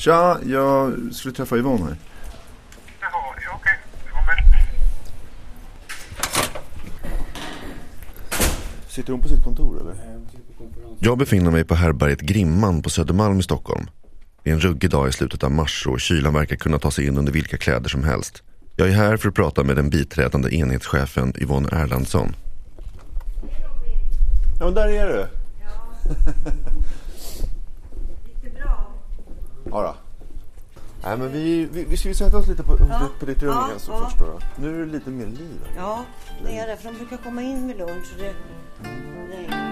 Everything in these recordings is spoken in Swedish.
Tja, jag skulle träffa Yvonne här. Jaha, ja, okej. Ja, men... Sitter hon på sitt kontor eller? Jag befinner mig på härberget Grimman på Södermalm i Stockholm. Det är en ruggig dag i slutet av mars och kylan verkar kunna ta sig in under vilka kläder som helst. Jag är här för att prata med den biträdande enhetschefen Yvonne Erlandsson. Ja, men där är du. Ja då. Nej, men vi, vi, vi ska ju sätta oss lite på, på ditt rum Ja, igen så ja. först då. Nu är det lite mer liv. Ja, det är det. För de brukar komma in vid lunch. Och det, det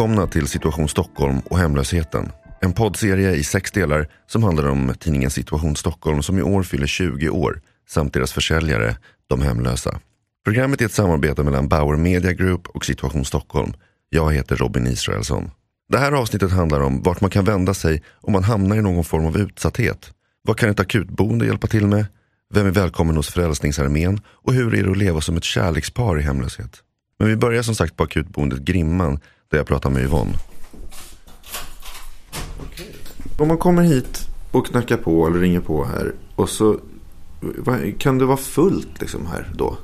Välkomna till Situation Stockholm och hemlösheten. En poddserie i sex delar som handlar om tidningen Situation Stockholm som i år fyller 20 år samt deras försäljare, De hemlösa. Programmet är ett samarbete mellan Bauer Media Group och Situation Stockholm. Jag heter Robin Israelsson. Det här avsnittet handlar om vart man kan vända sig om man hamnar i någon form av utsatthet. Vad kan ett akutboende hjälpa till med? Vem är välkommen hos Frälsningsarmén? Och hur är det att leva som ett kärlekspar i hemlöshet? Men vi börjar som sagt på akutboendet Grimman där jag pratar med Yvonne. Om man kommer hit och knackar på eller ringer på här och så kan det vara fullt liksom här då?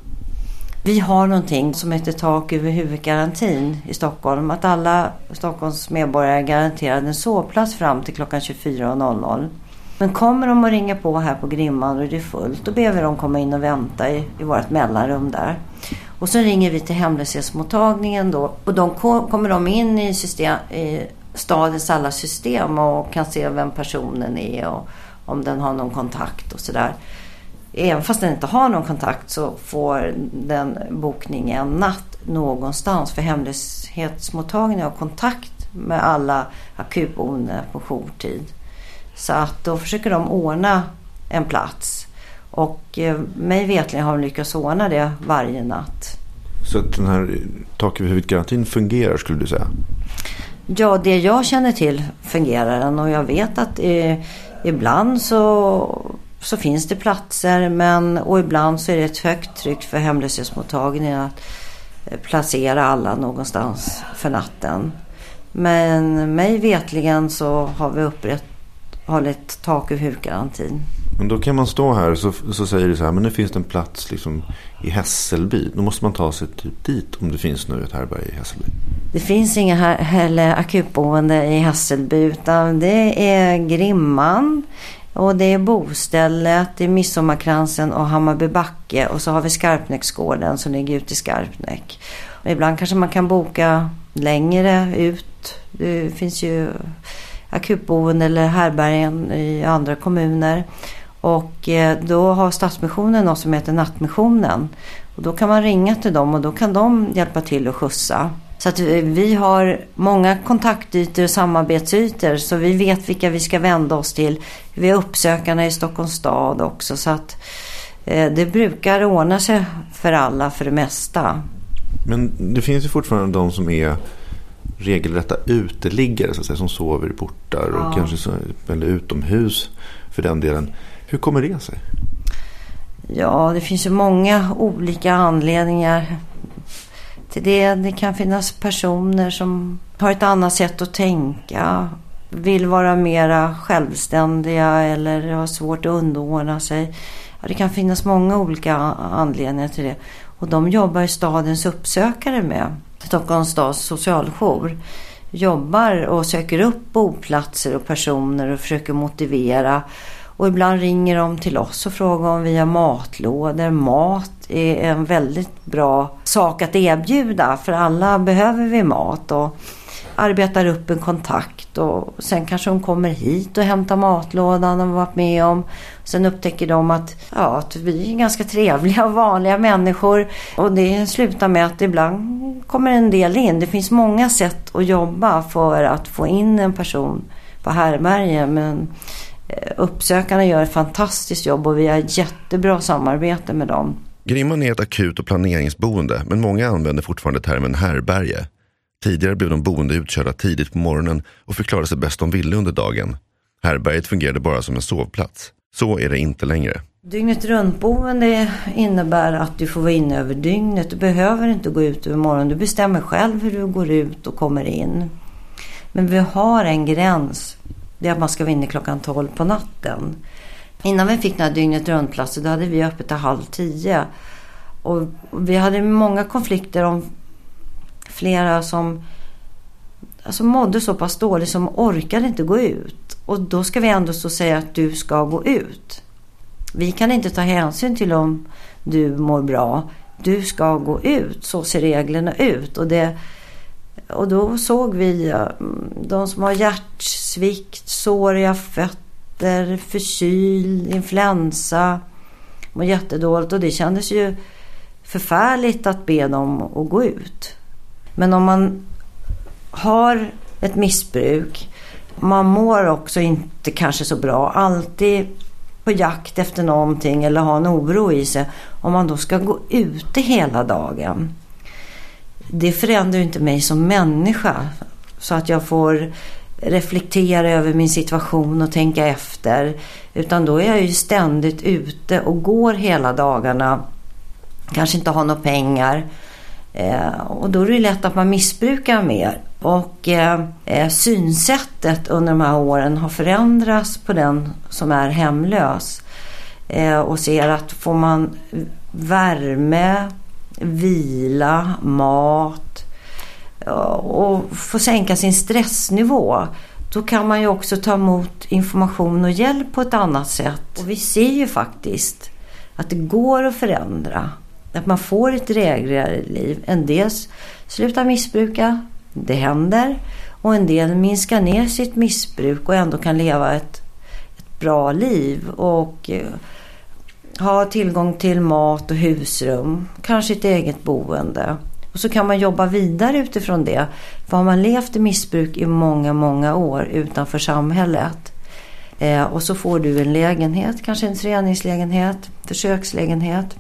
Vi har någonting som heter tak över huvudgarantin i Stockholm. Att alla Stockholms medborgare är garanterade en sovplats fram till klockan 24.00. Men kommer de och ringer på här på Grimman och det är fullt, då ber vi dem komma in och vänta i, i vårt mellanrum där. Och så ringer vi till hemlöshetsmottagningen då och de kommer de in i, system, i stadens alla system och kan se vem personen är och om den har någon kontakt och sådär. Även fast den inte har någon kontakt så får den bokning en natt någonstans. För hemlöshetsmottagningen har kontakt med alla akutboende på jourtid. Så att då försöker de ordna en plats. Och eh, mig vetligen har de lyckats ordna det varje natt. Så att den här tak över huvudet-garantin fungerar skulle du säga? Ja, det jag känner till fungerar den och jag vet att eh, ibland så, så finns det platser men, och ibland så är det ett högt tryck för hemlöshetsmottagningen att eh, placera alla någonstans för natten. Men mig vetligen så har vi upprätthållit tak över huvudgarantin. Men då kan man stå här och så, så säger du så här, men nu finns det en plats liksom i Hässelby. Då måste man ta sig typ dit om det finns nu ett härbärge i Hässelby. Det finns inga här, heller akutboende i Hässelby utan det är Grimman och det är Bostället, det är Midsommarkransen och Hammarby backe och så har vi Skarpnäcksgården som ligger ute i Skarpnäck. Och ibland kanske man kan boka längre ut. Det finns ju akutboende eller härbärgen i andra kommuner. Och eh, då har Stadsmissionen något som heter Nattmissionen. Och då kan man ringa till dem och då kan de hjälpa till att skjutsa. Så att eh, vi- har många kontaktytor och samarbetsytor så vi vet vilka vi ska vända oss till. Vi har uppsökarna i Stockholms stad också så att eh, det brukar ordna sig för alla för det mesta. Men det finns ju fortfarande de som är regelrätta uteliggare så att säga, som sover i portar och Ja. kanske så, eller utomhus för den delen. Hur kommer det sig? Ja, det finns ju många olika anledningar till det. Det kan finnas personer som har ett annat sätt att tänka. Vill vara mera självständiga eller har svårt att underordna sig. Ja, det kan finnas många olika anledningar till det. Och de jobbar ju stadens uppsökare med. Stockholms stads socialjour jobbar och söker upp boplatser och personer och försöker motivera. Och ibland ringer de till oss och frågar om vi har matlådor. Mat är en väldigt bra sak att erbjuda för alla behöver vi mat. Och arbetar upp en kontakt och sen kanske de kommer hit och hämtar matlådan de varit med om. Sen upptäcker de att, ja, att vi är ganska trevliga och vanliga människor. Och det slutar med att ibland kommer en del in. Det finns många sätt att jobba för att få in en person på härbärge. Men eh, uppsökarna gör ett fantastiskt jobb och vi har jättebra samarbete med dem. Grimman är ett akut och planeringsboende men många använder fortfarande termen härberge. Tidigare blev de boende utkörda tidigt på morgonen och fick klara sig bäst de ville under dagen. Härberget fungerade bara som en sovplats. Så är det inte längre. Dygnet runt-boende innebär att du får vara inne över dygnet. Du behöver inte gå ut över morgonen. Du bestämmer själv hur du går ut och kommer in. Men vi har en gräns. Det är att man ska vara inne klockan 12 på natten. Innan vi fick den här dygnet runt-platsen då hade vi öppet till halv tio. Och vi hade många konflikter om flera som alltså mådde så pass dåligt som orkade inte gå ut. Och då ska vi ändå så säga att du ska gå ut. Vi kan inte ta hänsyn till om du mår bra. Du ska gå ut. Så ser reglerna ut. Och, det, och då såg vi de som har hjärtsvikt, såriga fötter, förkyld, influensa. Mår jättedåligt och det kändes ju förfärligt att be dem att gå ut. Men om man har ett missbruk, man mår också inte kanske så bra, alltid på jakt efter någonting eller har en oro i sig. Om man då ska gå ute hela dagen. Det förändrar ju inte mig som människa. Så att jag får reflektera över min situation och tänka efter. Utan då är jag ju ständigt ute och går hela dagarna. Kanske inte har några pengar. Eh, och då är det lätt att man missbrukar mer. Och eh, eh, synsättet under de här åren har förändrats på den som är hemlös. Eh, och ser att får man värme, vila, mat eh, och får sänka sin stressnivå då kan man ju också ta emot information och hjälp på ett annat sätt. Och vi ser ju faktiskt att det går att förändra. Att man får ett drägligare liv. En del slutar missbruka, det händer. Och en del minskar ner sitt missbruk och ändå kan leva ett, ett bra liv. Och eh, ha tillgång till mat och husrum. Kanske ett eget boende. Och så kan man jobba vidare utifrån det. För har man levt i missbruk i många, många år utanför samhället. Eh, och så får du en lägenhet, kanske en träningslägenhet, försökslägenhet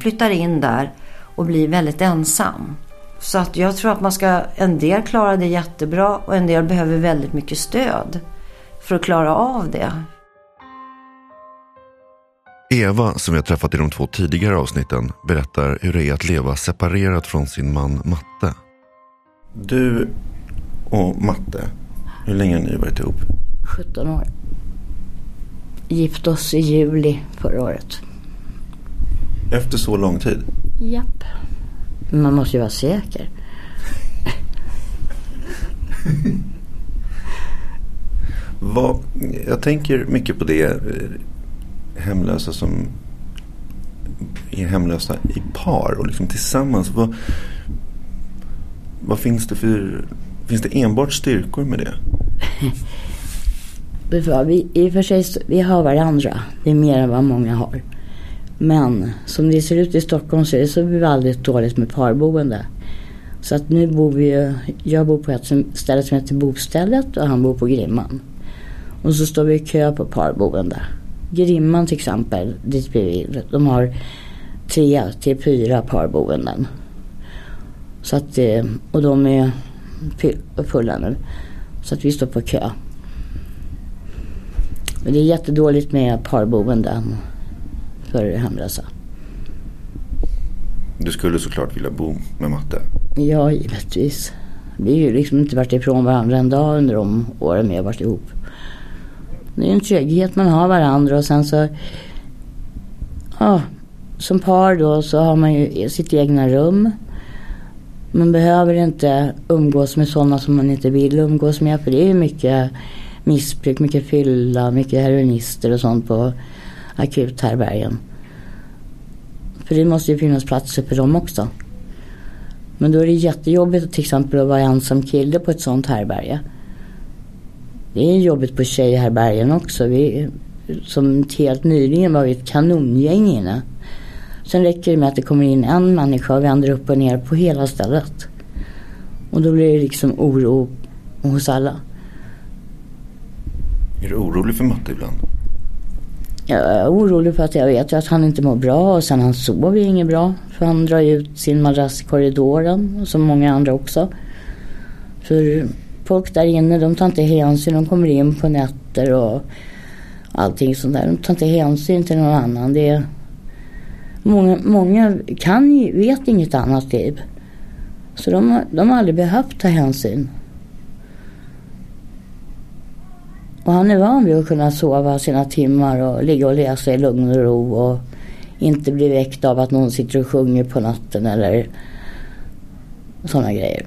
flyttar in där och blir väldigt ensam. Så att jag tror att man ska, en del klarar det jättebra och en del behöver väldigt mycket stöd för att klara av det. Eva, som vi har träffat i de två tidigare avsnitten, berättar hur det är att leva separerat från sin man Matte. Du och Matte, hur länge har ni varit ihop? 17 år. Gift oss i juli förra året. Efter så lång tid? Japp. Man måste ju vara säker. Vad, jag tänker mycket på det eh, hemlösa som är hemlösa i par och liksom tillsammans. Vad, vad finns det för... Finns det enbart styrkor med det? vi, I och för sig, vi har varandra. Det är mer än vad många har. Men som det ser ut i Stockholm så är det så väldigt dåligt med parboende. Så att nu bor vi ju, jag bor på ett ställe som heter Bostället och han bor på Grimman. Och så står vi i kö på parboende. Grimman till exempel, dit bredvid, de har tre till fyra parboenden. Så att, eh, och de är fulla nu. Så att vi står på kö. Men det är jättedåligt med parboenden för hemlösa. Du skulle såklart vilja bo med matte? Ja, givetvis. Vi har ju liksom inte varit ifrån varandra en dag under de åren vi har varit ihop. Det är en trygghet man har varandra och sen så... Ja, som par då så har man ju sitt egna rum. Man behöver inte umgås med sådana som man inte vill umgås med. För det är ju mycket missbruk, mycket fylla, mycket heroinister och sånt på akuthärbärgen. För det måste ju finnas platser för dem också. Men då är det jättejobbigt till exempel att vara ensam kille på ett sånt härbärge. Det är jobbigt på tjejhärbärgen också. Vi, som helt nyligen var vi ett kanongäng inne. Sen räcker det med att det kommer in en människa och vänder upp och ner på hela stället. Och då blir det liksom oro hos alla. Är du orolig för matte ibland? Jag är orolig för att jag vet ju att han inte mår bra och sen han sover ju inget bra. För han drar ut sin madrass i korridoren, som många andra också. För folk där inne de tar inte hänsyn, de kommer in på nätter och allting sånt där. De tar inte hänsyn till någon annan. Det är, många, många kan, vet inget annat liv. Så de, de har aldrig behövt ta hänsyn. Och han är van vid att kunna sova sina timmar och ligga och läsa i lugn och ro och inte bli väckt av att någon sitter och sjunger på natten eller sådana grejer.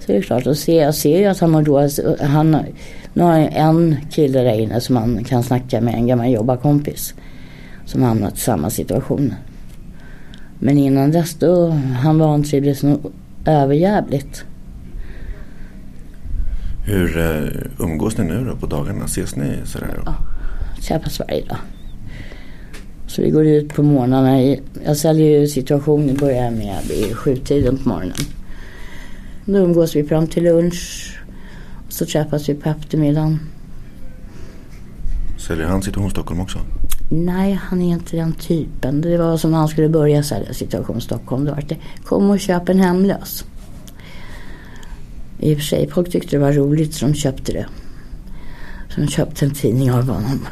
Så det är klart, och se, jag ser ju att han mår dåligt. Han, nu har jag en kille där inne som han kan snacka med, en gammal jobbarkompis. Som hamnat i samma situation. Men innan dess då, han vantrivdes nog överjävligt. Hur uh, umgås ni nu då på dagarna? Ses ni sådär? Ja, träffas varje dag. Så vi går ut på morgnarna. Jag säljer ju situationen börjar med vid sjutiden på morgonen. Då umgås vi fram till lunch. Och så träffas vi på eftermiddagen. Säljer han Situation Stockholm också? Nej, han är inte den typen. Det var som när han skulle börja sälja Situation Stockholm. Då var det kom och köp en hemlös. I och för sig, folk tyckte det var roligt så de köpte det. Så de köpte en tidning av honom.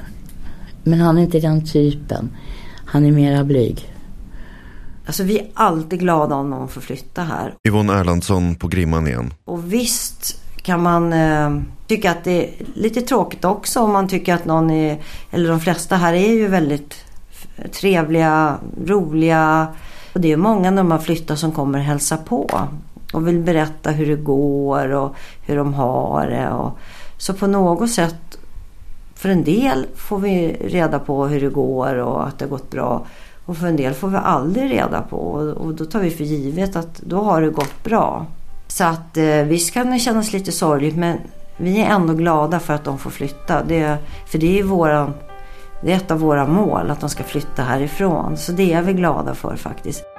Men han är inte den typen. Han är mera blyg. Alltså vi är alltid glada om någon får flytta här. Yvonne Erlandsson på Grimman igen. Och visst kan man eh, tycka att det är lite tråkigt också om man tycker att någon är, eller de flesta här är ju väldigt trevliga, roliga. Och det är många när man flyttar som kommer hälsa på de vill berätta hur det går och hur de har det. Och, så på något sätt, för en del får vi reda på hur det går och att det har gått bra. Och för en del får vi aldrig reda på och då tar vi för givet att då har det gått bra. Så att eh, visst kan det kännas lite sorgligt men vi är ändå glada för att de får flytta. Det, för det är, våran, det är ett av våra mål att de ska flytta härifrån. Så det är vi glada för faktiskt.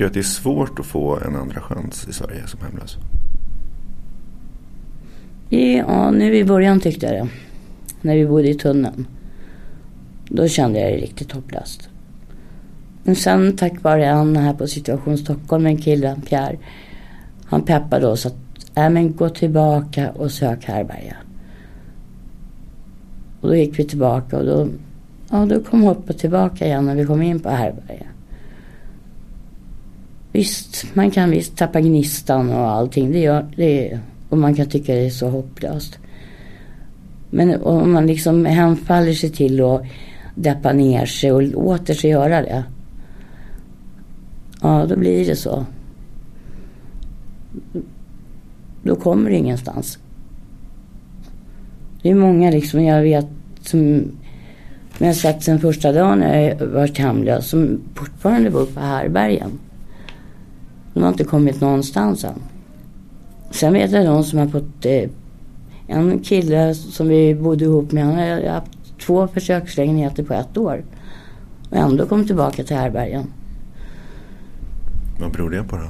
Tycker du att det är svårt att få en andra chans i Sverige som hemlös? Ja, nu i början tyckte jag det. När vi bodde i tunneln. Då kände jag det riktigt hopplöst. Men sen tack vare en här på Situation Stockholm, en kille, Pierre. Han peppade oss att, äh, men gå tillbaka och sök härbärge. Och då gick vi tillbaka och då, ja, då kom hoppet tillbaka igen när vi kom in på härbärge. Visst, man kan visst tappa gnistan och allting. Det gör, det, och man kan tycka det är så hopplöst. Men om man liksom hemfaller sig till att deppa ner sig och låter sig göra det. Ja, då blir det så. Då kommer det ingenstans. Det är många liksom jag vet som jag sett sen första dagen när jag varit hemlös som fortfarande bor på härbergen. De har inte kommit någonstans än. Sen vet jag de som har fått eh, en kille som vi bodde ihop med. Han har haft två försökslägenheter på ett år. Och ändå kom tillbaka till härbergen. Vad beror det på då?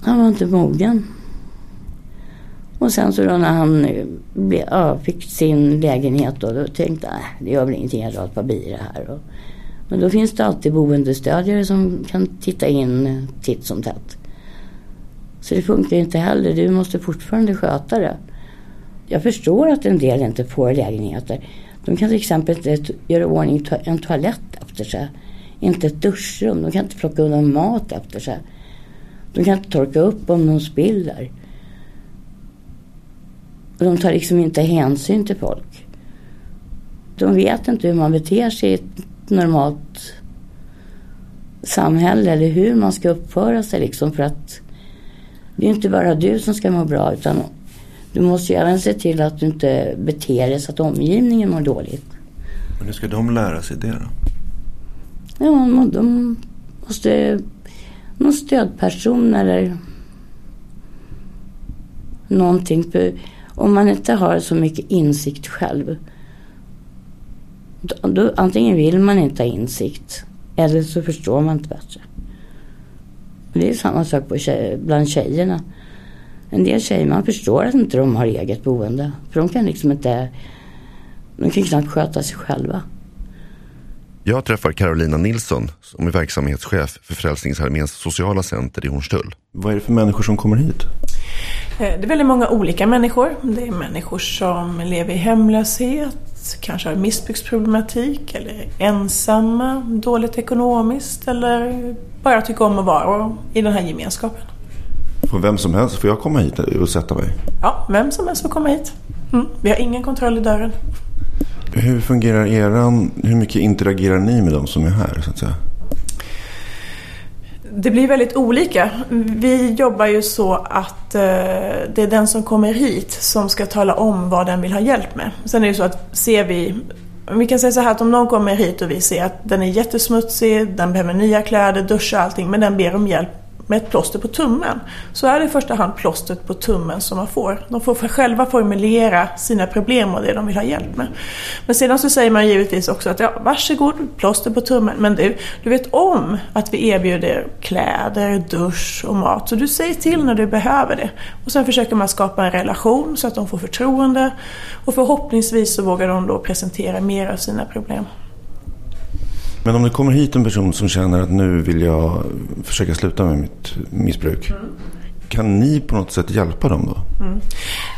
Han var inte mogen. Och sen så då när han eh, ja, fick sin lägenhet då, då tänkte jag, det gör väl ingenting, jag drar ett par bira här. Och, men då finns det alltid boendestödjare som kan titta in titt som tätt. Så det funkar inte heller. Du måste fortfarande sköta det. Jag förstår att en del inte får lägenheter. De kan till exempel inte göra ordning en toalett efter sig. Inte ett duschrum. De kan inte plocka undan mat efter sig. De kan inte torka upp om de spiller. Och de tar liksom inte hänsyn till folk. De vet inte hur man beter sig i ett normalt samhälle eller hur man ska uppföra sig liksom för att det är inte bara du som ska må bra utan du måste ju även se till att du inte beter dig så att omgivningen mår dåligt. Men hur ska de lära sig det då? Ja, de måste... Någon stödperson eller någonting. Om man inte har så mycket insikt själv Då, antingen vill man inte ha insikt eller så förstår man inte bättre. Det är samma sak på tjej, bland tjejerna. En del tjejer, man förstår att inte de har eget boende. För de kan liksom inte, de kan knappt sköta sig själva. Jag träffar Carolina Nilsson som är verksamhetschef för Frälsningsarméns sociala center i Hornstull. Vad är det för människor som kommer hit? Eh, Det är väldigt många olika människor. Det är människor som lever i hemlöshet, kanske har missbruksproblematik eller är ensamma, dåligt ekonomiskt eller bara tycker om att vara i den här gemenskapen. Får vem som helst, får jag komma hit och sätta mig? Ja, vem som helst får komma hit. Mm. Vi har ingen kontroll i dörren. Hur fungerar eran, hur mycket interagerar ni med de som är här så att säga? Det blir väldigt olika. Vi jobbar ju så att eh, det är den som kommer hit som ska tala om vad den vill ha hjälp med. Sen är det ju så att ser vi vi kan säga så här att om någon kommer hit och vi ser att den är jättesmutsig, den behöver nya kläder, duscha allting, men den ber om hjälp med ett plåster på tummen. Så är det i första hand plåstret på tummen som man får. De får själva formulera sina problem och det de vill ha hjälp med. Men sedan så säger man givetvis också att ja, varsågod, plåster på tummen. Men du, du vet om att vi erbjuder kläder, dusch och mat. Så du säger till när du behöver det. Och sen försöker man skapa en relation så att de får förtroende. Och förhoppningsvis så vågar de då presentera mer av sina problem. Men om det kommer hit en person som känner att nu vill jag försöka sluta med mitt missbruk. Kan ni på något sätt hjälpa dem då? Mm.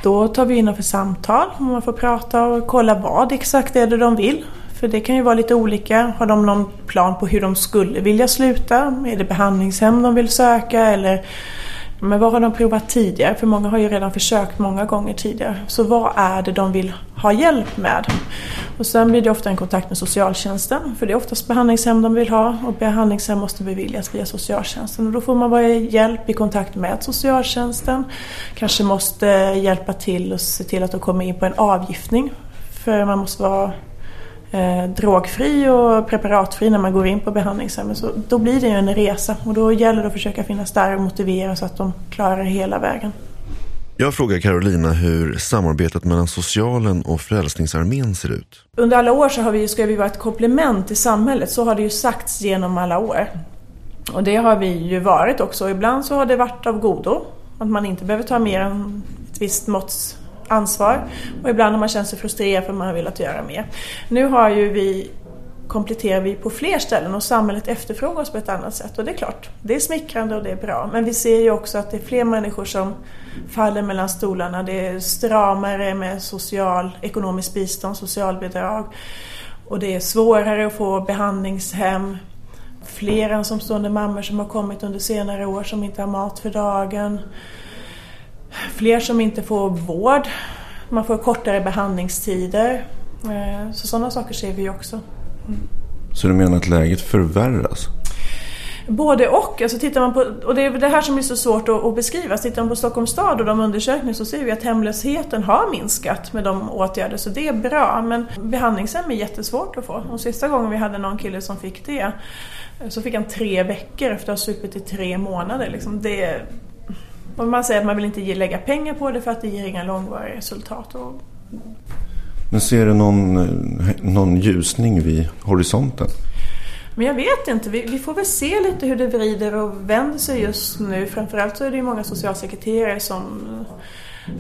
Då tar vi in dem för samtal man får prata och kolla vad exakt är det de vill. För det kan ju vara lite olika. Har de någon plan på hur de skulle vilja sluta? Är det behandlingshem de vill söka eller men vad har de provat tidigare? För många har ju redan försökt många gånger tidigare. Så vad är det de vill ha hjälp med? Och sen blir det ofta en kontakt med socialtjänsten. För det är oftast behandlingshem de vill ha och behandlingshem måste beviljas via socialtjänsten. Och då får man vara hjälp i kontakt med socialtjänsten. Kanske måste hjälpa till och se till att de kommer in på en avgiftning. För man måste vara eh, drogfri och preparatfri när man går in på behandlingshemmet. Så då blir det ju en resa och då gäller det att försöka finnas där och motivera så att de klarar hela vägen. Jag frågar Carolina hur samarbetet mellan socialen och Frälsningsarmén ser ut. Under alla år så har vi, ska vi vara ett komplement till samhället, så har det ju sagts genom alla år. Och det har vi ju varit också. Ibland så har det varit av godo, att man inte behöver ta mer än ett visst måtts ansvar. Och ibland har man känt sig frustrerad för att man har velat göra mer. Nu har ju vi kompletterar vi på fler ställen och samhället efterfrågar oss på ett annat sätt. Och det är klart, det är smickrande och det är bra. Men vi ser ju också att det är fler människor som faller mellan stolarna. Det är stramare med social, ekonomiskt bistånd, socialbidrag. Och det är svårare att få behandlingshem. Fler ensamstående mammor som har kommit under senare år som inte har mat för dagen. Fler som inte får vård. Man får kortare behandlingstider. Så sådana saker ser vi också. Mm. Så du menar att läget förvärras? Både och. Alltså tittar man på, och det är det här som är så svårt att, att beskriva. Tittar man på Stockholms stad och de undersökningar så ser vi att hemlösheten har minskat med de åtgärder, så det är bra. Men behandlingshem är jättesvårt att få. Och sista gången vi hade någon kille som fick det så fick han tre veckor efter att ha supit i tre månader. Liksom det, och man säger att man vill inte lägga pengar på det för att det ger inga långvariga resultat. Och... Men ser du någon, någon ljusning vid horisonten? Men jag vet inte. Vi, vi, får väl se lite hur det vrider och vänder sig just nu. Framförallt så är det ju många socialsekreterare som,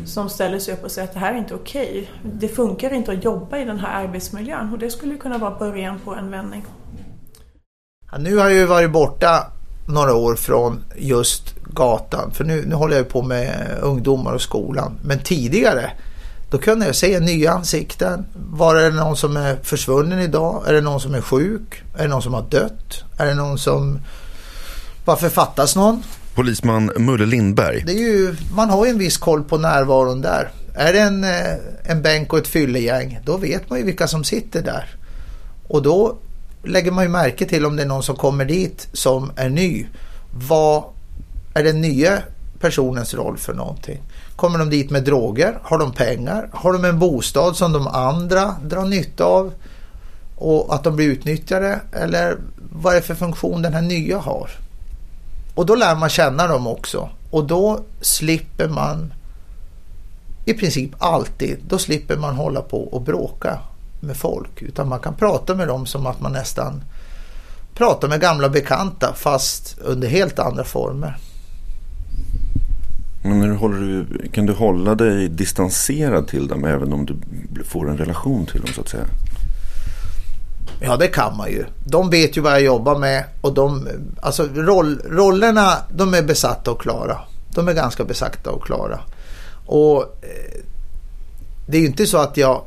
som ställer sig upp och säger att det här är inte okej. Okay. Det funkar inte att jobba i den här arbetsmiljön och det skulle kunna vara början på en vändning. Ja, nu har jag ju varit borta några år från just gatan. För nu, nu håller jag på med ungdomar och skolan. Men tidigare då kunde jag se nya ansikten. Var det någon som är försvunnen idag? Är det någon som är sjuk? Är det någon som har dött? Är det någon som... Varför fattas någon? Polisman Mulle Lindberg. Det är ju, man har ju en viss koll på närvaron där. Är det en, en bänk och ett fyllegäng, då vet man ju vilka som sitter där. Och då lägger man ju märke till om det är någon som kommer dit som är ny. Vad är den nya personens roll för någonting? Kommer de dit med droger? Har de pengar? Har de en bostad som de andra drar nytta av? Och att de blir utnyttjade? Eller vad är det för funktion den här nya har? Och då lär man känna dem också. Och då slipper man i princip alltid, då slipper man hålla på och bråka med folk. Utan man kan prata med dem som att man nästan pratar med gamla bekanta fast under helt andra former. Men hur håller du, kan du hålla dig distanserad till dem även om du får en relation till dem så att säga? Ja, det kan man ju. De vet ju vad jag jobbar med och de, alltså roll, rollerna, de är besatta och klara. De är ganska besatta och klara. Och eh, det är ju inte så att jag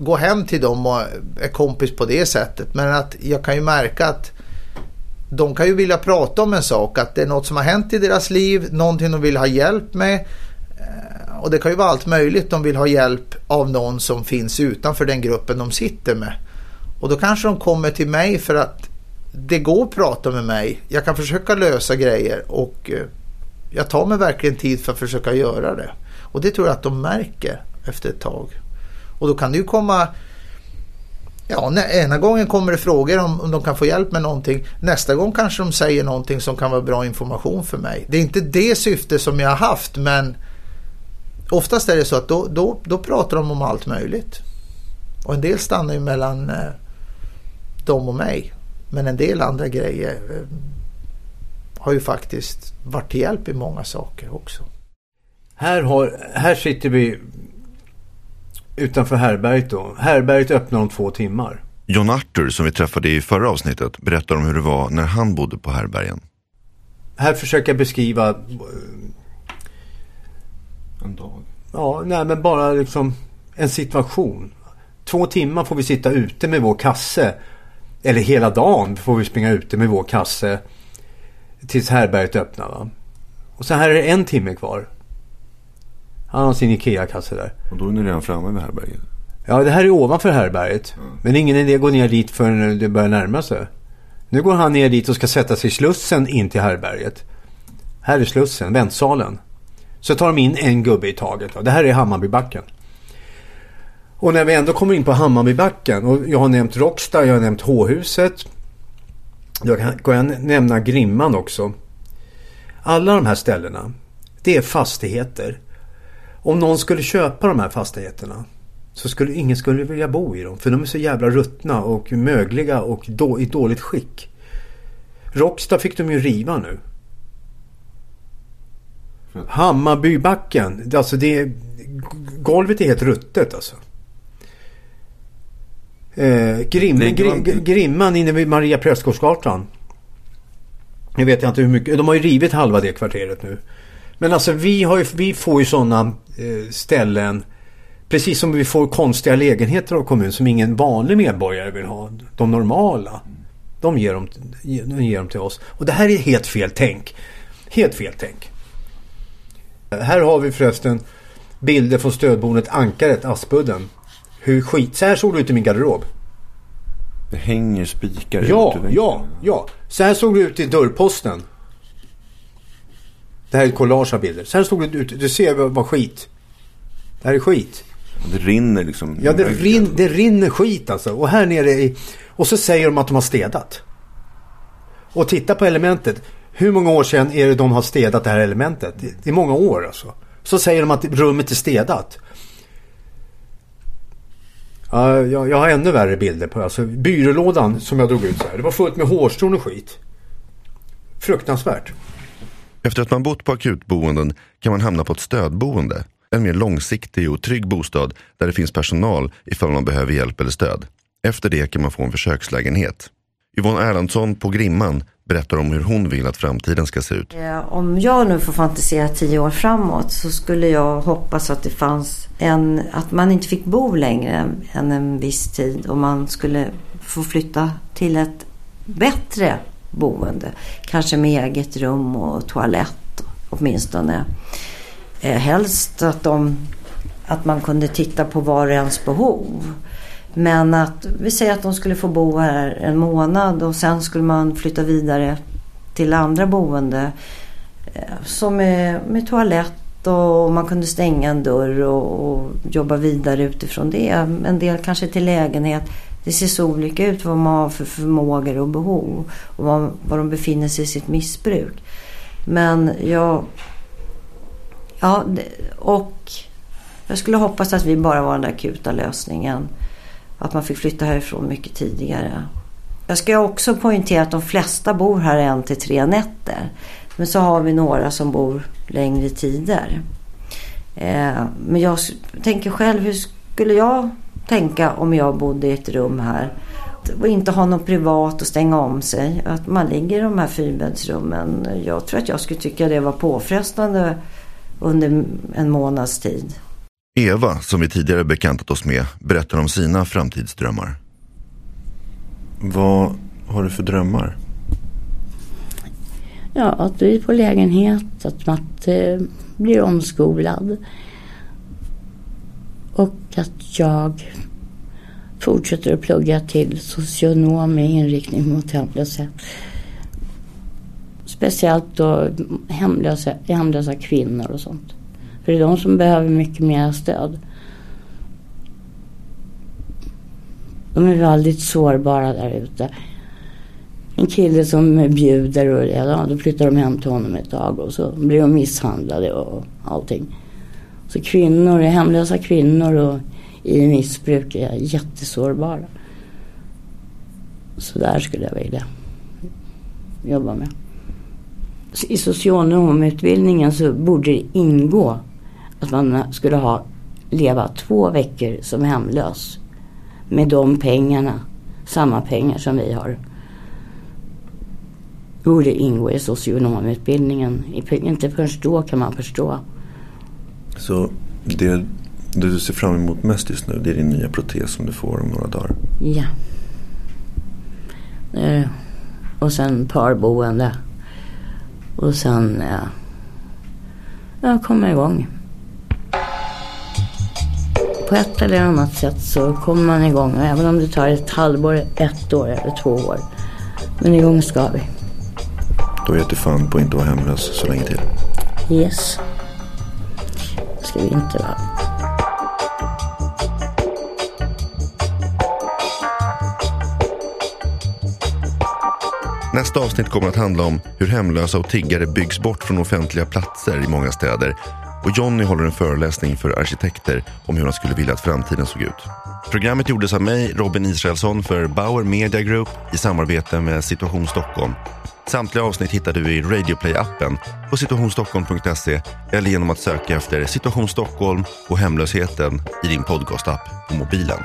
gå hem till dem och är kompis på det sättet. Men att jag kan ju märka att de kan ju vilja prata om en sak. Att det är något som har hänt i deras liv, någonting de vill ha hjälp med. Eh, och det kan ju vara allt möjligt. De vill ha hjälp av någon som finns utanför den gruppen de sitter med. Och då kanske de kommer till mig för att det går att prata med mig. Jag kan försöka lösa grejer och eh, jag tar mig verkligen tid för att försöka göra det. Och det tror jag att de märker efter ett tag. Och då kan det ju komma Ja, ena gången kommer det frågor om, om de kan få hjälp med någonting. Nästa gång kanske de säger någonting som kan vara bra information för mig. Det är inte det syfte som jag har haft men oftast är det så att då, då, då pratar de om allt möjligt. Och en del stannar ju mellan eh, dem och mig. Men en del andra grejer eh, har ju faktiskt varit till hjälp i många saker också. Här, har, här sitter vi utanför härberget då. Härberget öppnar om två timmar. John Arthur som vi träffade i förra avsnittet berättar om hur det var när han bodde på härbergen. Här försöker jag beskriva eh, En dag. Ja, nej men bara liksom en situation. Två timmar får vi sitta ute med vår kasse. Eller hela dagen får vi springa ute med vår kasse. Tills härberget öppnar va. Och så här är det en timme kvar. Han har sin IKEA-kasse där. Och då är ni redan framme vid härberget. Ja, det här är ovanför härberget. Men ingen idé att gå ner dit förrän det börjar närma sig. Nu går han ner dit och ska sätta sig i slussen in till härberget. Här är slussen, väntsalen. Så tar de in en gubbe i taget. Det här är Hammarbybacken. Och när vi ändå kommer in på Hammarbybacken och jag har nämnt Rockstad, jag har nämnt H-huset. Då kan jag nämna Grimman också. Alla de här ställena, det är fastigheter. Om någon skulle köpa de här fastigheterna så skulle ingen skulle vilja bo i dem. För de är så jävla ruttna och mögliga och då, i dåligt skick. Rockstad fick de ju riva nu. Hammarbybacken, alltså det är, golvet är helt ruttet alltså. Eh, Grim, Grim, Grimman inne vid Maria Prästgårdsgatan. Jag vet inte hur mycket, de har ju rivit halva det kvarteret nu. Men alltså vi, har ju, vi får ju sådana ställen Precis som vi får konstiga lägenheter av kommunen som ingen vanlig medborgare vill ha. De normala. De ger dem, de ger dem till oss. Och det här är helt fel tänk. Helt fel tänk. Här har vi förresten bilder från stödboendet Ankaret, Aspudden. Hur skit... Så här såg det ut i min garderob. Det hänger spikar Ja, ja, ja. Så här såg det ut i dörrposten. Det här är ett collage av bilder. Så här såg det ut. Du ser vad skit. Det här är skit. Det rinner liksom. Ja, det, rin, det rinner skit alltså. Och här nere i... Och så säger de att de har städat. Och titta på elementet. Hur många år sedan är det de har städat det här elementet? Det är många år alltså. Så säger de att rummet är städat. Ja, jag, jag har ännu värre bilder på alltså, byrålådan som jag drog ut så här. Det var fullt med hårstrån och skit. Fruktansvärt. Efter att man bott på akutboenden kan man hamna på ett stödboende. En mer långsiktig och trygg bostad där det finns personal ifall man behöver hjälp eller stöd. Efter det kan man få en försökslägenhet. Yvonne Erlandsson på Grimman berättar om hur hon vill att framtiden ska se ut. Eh, om jag nu får fantisera tio år framåt så skulle jag hoppas att det fanns en, att man inte fick bo längre än en viss tid och man skulle få flytta till ett bättre boende. Kanske med eget rum och toalett åtminstone. Eh, helst att, de, att man kunde titta på var och ens behov. Men att vi säger att de skulle få bo här en månad och sen skulle man flytta vidare till andra boende. Eh, som med, med toalett och man kunde stänga en dörr och, och, jobba vidare utifrån det. En del kanske till lägenhet. Det ser så olika ut vad man har för förmågor och behov och var, var de befinner sig i sitt missbruk. Men jag... Ja, och jag skulle hoppas att vi bara var den där akuta lösningen. att man fick flytta härifrån mycket tidigare. Jag ska också poängtera att de flesta bor här en till tre nätter. Men så har vi några som bor längre tider. Eh, men jag tänker själv, hur skulle jag tänka om jag bodde i ett rum här? Och inte ha något privat och stänga om sig. Att man ligger i de här fyrbäddsrummen. Jag tror att jag skulle tycka det var påfrestande under en månads tid. Eva, som vi tidigare bekantat oss med, berättar om sina framtidsdrömmar. Vad har du för drömmar? Ja, att vi får lägenhet, att Matte blir omskolad. Och att jag fortsätter att plugga till socionom med inriktning mot hemlöshet. Speciellt då hemlösa, hemlösa kvinnor och sånt. För det är de som behöver mycket mer stöd. De är väldigt sårbara där ute. En kille som bjuder och ja, då flyttar de hem till honom ett tag och så blir de misshandlade och allting. Så kvinnor, hemlösa kvinnor och i missbruk är jättesårbara. Så där skulle jag vilja jobba med. I socionomutbildningen så borde det ingå att man skulle ha leva två veckor som hemlös med de pengarna, samma pengar som vi har. Borde ingå i socionomutbildningen. Inte förrän då kan man förstå. Så det, du ser fram emot mest just nu det är din nya protes som du får om några dagar? Ja. Eh, och sen parboende. Och sen ja, komma igång. På ett eller annat sätt så kommer man igång. Även om det tar ett halvår, ett år eller två år. Men igång ska vi. Då vet du fan på att inte vara hemlös så länge till. Yes. Ska vi inte vara. Nästa avsnitt kommer att handla om hur hemlösa och tiggare byggs bort från offentliga platser i många städer. Och Jonny håller en föreläsning för arkitekter om hur han skulle vilja att framtiden såg ut. Programmet gjordes av mig, Robin Israelsson, för Bauer Media Group i samarbete med Situation Stockholm. Samtliga avsnitt hittar du i Radioplay-appen på situationstockholm.se eller genom att söka efter Situation Stockholm och hemlösheten i din podcastapp på mobilen.